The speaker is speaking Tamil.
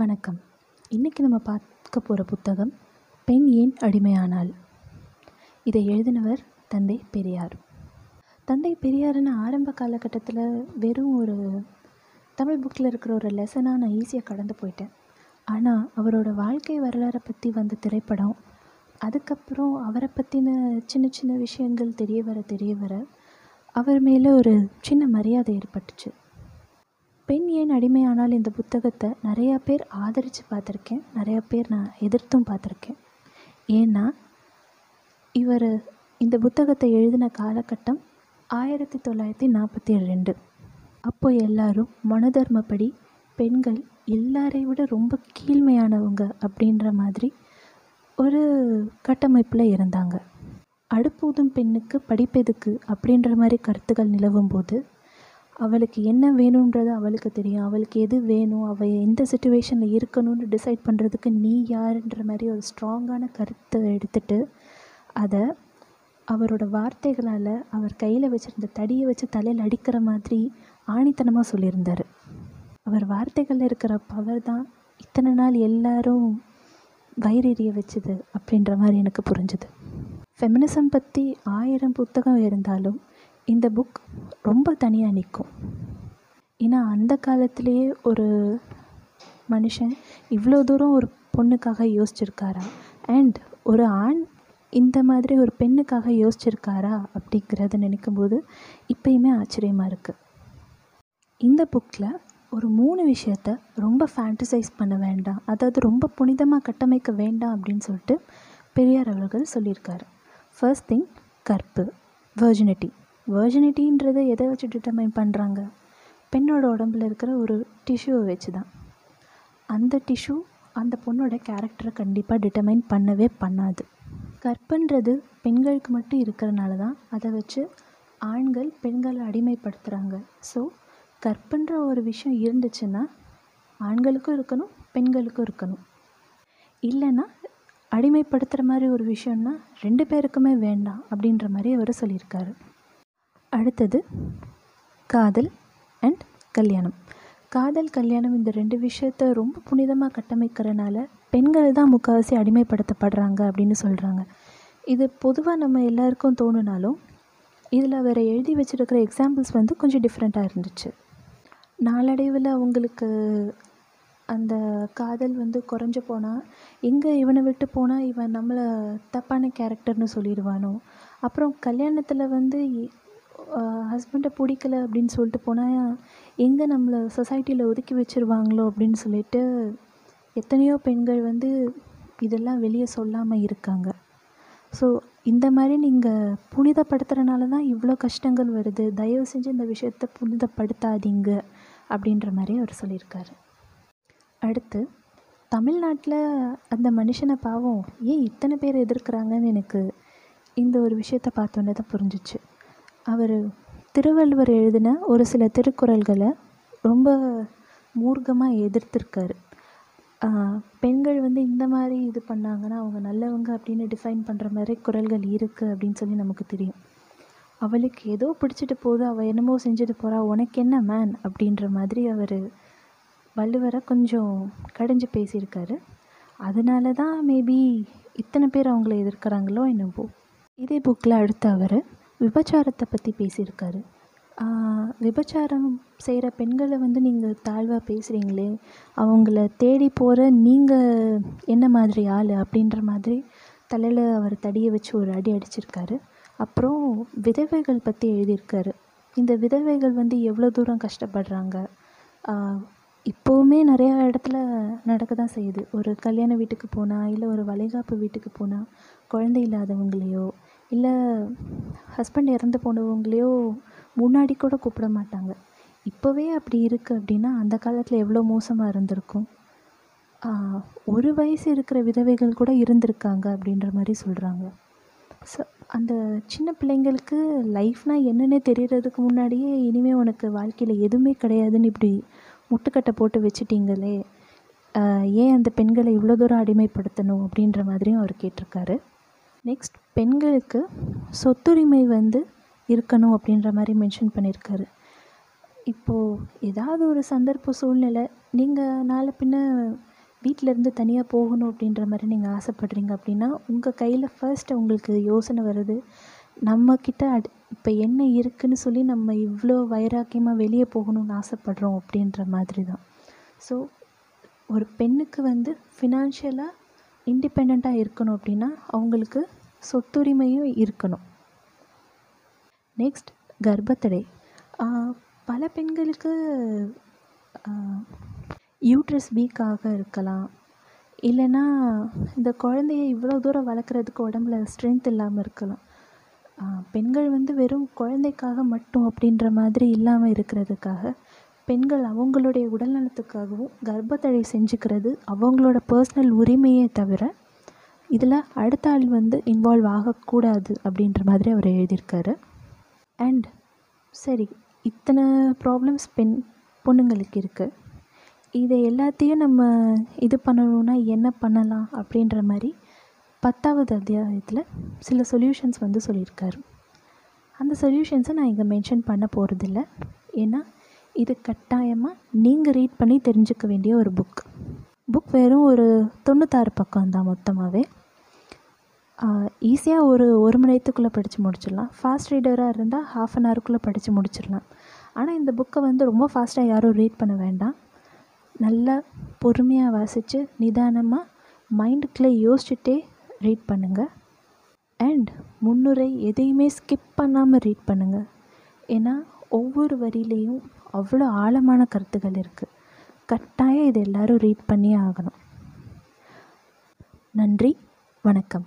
வணக்கம். இன்றைக்கி நம்ம பார்க்க போகிற புத்தகம் பெண் ஏன் அடிமையானாள்? இதை எழுதினவர் தந்தை பெரியார். தந்தை பெரியாருன்னு ஆரம்ப காலகட்டத்தில் வெறும் ஒரு தமிழ் புக்கில் இருக்கிற ஒரு லெசனாக நான் ஈஸியாக கடந்து போயிட்டேன். ஆனால் அவரோட வாழ்க்கை வரலாறை பற்றி வந்த திரைப்படம் அதுக்கப்புறம் அவரை பற்றின சின்ன சின்ன விஷயங்கள் தெரிய வர தெரிய வர அவர் மேலே ஒரு சின்ன மரியாதை ஏற்பட்டுச்சு. பெண் ஏன் அடிமையானால் இந்த புத்தகத்தை நிறையா பேர் ஆதரித்து பார்த்துருக்கேன். நிறையா பேர் நான் எதிர்த்தும் பார்த்துருக்கேன். ஏன்னா இவர் இந்த புத்தகத்தை எழுதின காலகட்டம் ஆயிரத்தி தொள்ளாயிரத்தி நாற்பத்தி ரெண்டு அப்போ எல்லாரும் மனதர்மப்படி பெண்கள் எல்லாரை விட ரொம்ப கீழ்மையானவங்க அப்படின்ற மாதிரி ஒரு கட்டமைப்பில் இருந்தாங்க. அடுப்பூதும் பெண்ணுக்கு படிப்பெதுக்கு அப்படின்ற மாதிரி கருத்துக்கள் நிலவும் போது அவளுக்கு என்ன வேணுன்றது அவளுக்கு தெரியும். அவளுக்கு எது வேணும் அவள் எந்த சுச்சுவேஷனில் இருக்கணும்னு டிசைட் பண்ணுறதுக்கு நீ யாருன்ற மாதிரி ஒரு ஸ்ட்ராங்கான கருத்தை எடுத்துட்டு அதை அவரோட வார்த்தைகளால் அவர் கையில் வச்சுருந்த தடியை வச்சு தலையில் அடிக்கிற மாதிரி ஆணித்தனமாக சொல்லியிருந்தார். அவர் வார்த்தைகளில் இருக்கிற பவர் தான் இத்தனை நாள் எல்லாரும் வயிறெறிய வச்சுது அப்படின்ற மாதிரி எனக்கு புரிஞ்சுது. ஃபெமினிசம் பற்றி ஆயிரம் புத்தகம் இருந்தாலும் இந்த புக் ரொம்ப தனியாக நிற்கும் ஏன்னா அந்த காலத்திலேயே ஒரு மனுஷன் இவ்வளோ தூரம் ஒரு பொண்ணுக்காக யோசிச்சிருக்காரா? அண்ட் ஒரு ஆண் இந்த மாதிரி ஒரு பெண்ணுக்காக யோசிச்சிருக்காரா? அப்படிங்கிறத நினைக்கும்போது இப்பயுமே ஆச்சரியமாக இருக்குது இந்த புக்கில் ஒரு மூணு விஷயத்த ரொம்ப ஃபேண்டசைஸ் பண்ண வேண்டாம். அதாவது ரொம்ப புனிதமாக கட்டமைக்க வேண்டாம் அப்படின்னு சொல்லிட்டு பெரியார் அவர்கள் சொல்லியிருக்காரு. ஃபர்ஸ்ட் திங் கற்பு வெர்ஜினிட்டி வர்ஜினிட்டின்றதை எதை வச்சு டிட்டர்மைன் பண்ணுறாங்க பெண்ணோட உடம்புல இருக்கிற ஒரு டிஷ்யூவை வச்சு தான் அந்த டிஷ்யூ அந்த பொண்ணோட கேரக்டரை கண்டிப்பாக டிட்டர்மைன் பண்ணவே பண்ணாது. கற்புன்றது பெண்களுக்கு மட்டும் இருக்கிறனால தான் அதை வச்சு ஆண்கள் பெண்களை அடிமைப்படுத்துகிறாங்க ஸோ கற்புன்ற ஒரு விஷயம் இருந்துச்சுன்னா ஆண்களுக்கும் இருக்கணும் பெண்களுக்கும் இருக்கணும். இல்லைன்னா அடிமைப்படுத்துகிற மாதிரி ஒரு விஷயம்னா ரெண்டு பேருக்குமே வேண்டாம் அப்படின்ற மாதிரி அவர் சொல்லியிருக்காரு. அடுத்தது காதல் அண்ட் கல்யாணம். காதல் கல்யாணம் இந்த ரெண்டு விஷயத்த ரொம்ப புனிதமாக கட்டமைக்கிறனால பெண்கள் தான் முக்கால்வாசி அடிமைப்படுத்தப்படுறாங்க அப்படின்னு சொல்கிறாங்க இது பொதுவாக நம்ம எல்லாருக்கும் தோணுனாலும் இதில் வேறு எழுதி வச்சுருக்கிற எக்ஸாம்பிள்ஸ் வந்து கொஞ்சம் டிஃப்ரெண்ட்டாக இருந்துச்சு. நாளடைவில் அவங்களுக்கு அந்த காதல் வந்து குறைஞ்சு போனால் எங்கே இவனை விட்டு போனால் இவன் நம்மளை தப்பான கேரக்டர்னு சொல்லிடுவானோ? அப்புறம் கல்யாணத்தில் வந்து ஹஸ்பண்டை பிடிக்கல அப்படின்னு சொல்லிட்டு போனால் எங்கே நம்மளை சொசைட்டியில் ஒதுக்கி வச்சுருவாங்களோ அப்படின்னு சொல்லிட்டு எத்தனையோ பெண்கள் வந்து இதெல்லாம் வெளியே சொல்லாமல் இருக்காங்க. ஸோ இந்த மாதிரி நீங்கள் புனிதப்படுத்துகிறனால தான் இவ்வளோ கஷ்டங்கள் வருது. தயவு செஞ்சு இந்த விஷயத்தை புனிதப்படுத்தாதீங்க அப்படின்ற மாதிரி அவர் சொல்லியிருக்காரு. அடுத்து தமிழ்நாட்டில் அந்த மனுஷனை பாவம் ஏன் இத்தனை பேர் எதிர்க்கிறாங்கன்னு எனக்கு இந்த ஒரு விஷயத்த பார்த்தோன்னே தான் புரிஞ்சிச்சு. அவர் திருவள்ளுவர் எழுதின ஒரு சில திருக்குறள்களை ரொம்ப மூர்க்கமாக எதிர்த்திருக்காரு. பெண்கள் வந்து இந்த மாதிரி இது பண்ணாங்கன்னா அவங்க நல்லவங்க அப்படின்னு டிஃபைன் பண்ணுற மாதிரி குரல்கள் இருக்குது அப்படின்னு சொல்லி நமக்கு தெரியும். அவளுக்கு ஏதோ பிடிச்சிட்டு போகுது அவள் என்னமோ செஞ்சுட்டு போகிறா உனக்கு என்ன மேன் அப்படின்ற மாதிரி அவர் வள்ளுவரை கொஞ்சம் கடைஞ்சு பேசியிருக்காரு. அதனால தான் மேபி இத்தனை பேர் அவங்கள எதிர்க்கிறாங்களோ என்னவோ. இதே புக்கில் அடுத்து அவர் விபச்சாரத்தை பற்றி பேசியிருக்காரு. விபச்சாரம் செய்கிற பெண்களை வந்து நீங்கள் தாழ்வாக பேசுகிறீங்களே அவங்கள தேடி போகிற நீங்கள் என்ன மாதிரி ஆள் அப்படின்ற மாதிரி தலையில் அவர் தடியை வச்சு ஒரு அடி அடிச்சிருக்காரு. அப்புறம் விதவைகள் பற்றி எழுதியிருக்காரு. இந்த விதவைகள் வந்து எவ்வளோ தூரம் கஷ்டப்படுறாங்க? இப்போவுமே நிறையா இடத்துல நடக்க தான் செய்யுது. ஒரு கல்யாண வீட்டுக்கு போனால் இல்லை ஒரு வளைகாப்பு வீட்டுக்கு போனால் குழந்தை இல்லாதவங்களையோ இல்லை ஹஸ்பண்ட் இறந்து போனவங்களையோ முன்னாடி கூட கூப்பிட மாட்டாங்க. இப்போவே அப்படி இருக்குது அப்படின்னா அந்த காலத்தில் எவ்வளோ மோசமாக இருந்திருக்கும்? ஒரு வயசு இருக்கிற விதவைகள் கூட இருந்திருக்காங்க அப்படின்ற மாதிரி சொல்கிறாங்க ஸோ அந்த சின்ன பிள்ளைங்களுக்கு லைஃப்னால் என்னென்னே தெரிகிறதுக்கு முன்னாடியே இனிமேல் உனக்கு வாழ்க்கையில் எதுவுமே கிடையாதுன்னு இப்படி முட்டுக்கட்டை போட்டு வச்சுட்டிங்களே ஏன் அந்த பெண்களை இவ்வளோ தூரம் அடிமைப்படுத்தணும் அப்படின்ற மாதிரியும் அவர் கேட்டிருக்காரு. நெக்ஸ்ட் பெண்களுக்கு சொத்துரிமை வந்து இருக்கணும் அப்படின்ற மாதிரி மென்ஷன் பண்ணியிருக்காரு. இப்போது ஏதாவது ஒரு சந்தர்ப்ப சூழ்நிலை நீங்கள் நாளை பின்ன வீட்டில் இருந்து தனியாக போகணும் அப்படின்ற மாதிரி நீங்கள் ஆசைப்படுறீங்க அப்படின்னா உங்கள் கையில் ஃபர்ஸ்ட் உங்களுக்கு யோசனை வருது. நம்மக்கிட்ட அட் இப்போ என்ன இருக்குதுன்னு சொல்லி நம்ம இவ்வளோ வைராக்கியமாக வெளியே போகணும்னு ஆசைப்படுறோம் அப்படின்ற மாதிரி தான் ஸோ ஒரு பெண்ணுக்கு வந்து ஃபினான்ஷியலாக இண்டிபெண்ட்டாக இருக்கணும் அப்படின்னா அவங்களுக்கு சொத்துரிமையும் இருக்கணும். நெக்ஸ்ட் கர்ப்பத்தடை. பல பெண்களுக்கு யூட்ரஸ் வீக்காக இருக்கலாம். இல்லைன்னா இந்த குழந்தைய இவ்வளோ தூரம் வளர்க்குறதுக்கு உடம்புல ஸ்ட்ரென்த் இல்லாமல் இருக்கலாம். பெண்கள் வந்து வெறும் குழந்தைக்காக மட்டும் அப்படின்ற மாதிரி இல்லாமல் இருக்கிறதுக்காக பெண்கள் அவங்களுடைய உடல்நலத்துக்காகவும் கர்ப்பத்தடை செஞ்சுக்கிறது அவங்களோட பர்சனல் உரிமையே தவிர இதில் அடுத்த ஆள் வந்து இன்வால்வ் ஆகக்கூடாது அப்படின்ற மாதிரி அவர் எழுதியிருக்காரு. அண்ட் சரி இத்தனை ப்ராப்ளம்ஸ் பெண் பொண்ணுங்களுக்கு இருக்குது இதை எல்லாத்தையும் நம்ம இது பண்ணணும்னா என்ன பண்ணலாம் அப்படின்ற மாதிரி பத்தாவது அத்தியாயத்தில் சில சொல்யூஷன்ஸ் வந்து சொல்லியிருக்காரு. அந்த சொல்யூஷன்ஸை நான் இங்கே மென்ஷன் பண்ண போகிறதில்ல ஏன்னா இது கட்டாயமாக நீங்கள் ரீட் பண்ணி தெரிஞ்சுக்க வேண்டிய ஒரு புக் புக் வெறும் ஒரு தொண்ணூத்தாறு பக்கம் தான் மொத்தமாகவே ஈஸியாக ஒரு ஒரு மணி நேரத்துக்குள்ளே படித்து முடிச்சிடலாம். ஃபாஸ்ட் ரீடராக இருந்தால் ஹாஃப் அன் ஹவருக்குள்ளே படித்து முடிச்சிடலாம். ஆனால் இந்த புக்கை வந்து ரொம்ப ஃபாஸ்ட்டாக யாரும் ரீட் பண்ண வேண்டாம். நல்லா பொறுமையாக வாசித்து நிதானமாக மைண்டுக்குள்ளே யோசிச்சுட்டே ரீட் பண்ணுங்கள் அண்ட் முன்னுரை எதையுமே ஸ்கிப் பண்ணாமல் ரீட் பண்ணுங்கள் ஏன்னா ஒவ்வொரு வரியிலையும் அவ்வளோ ஆழமான கருத்துக்கள் இருக்குது கட்டாயம் இது எல்லோரும் ரீட் பண்ணியே ஆகணும். நன்றி வணக்கம்.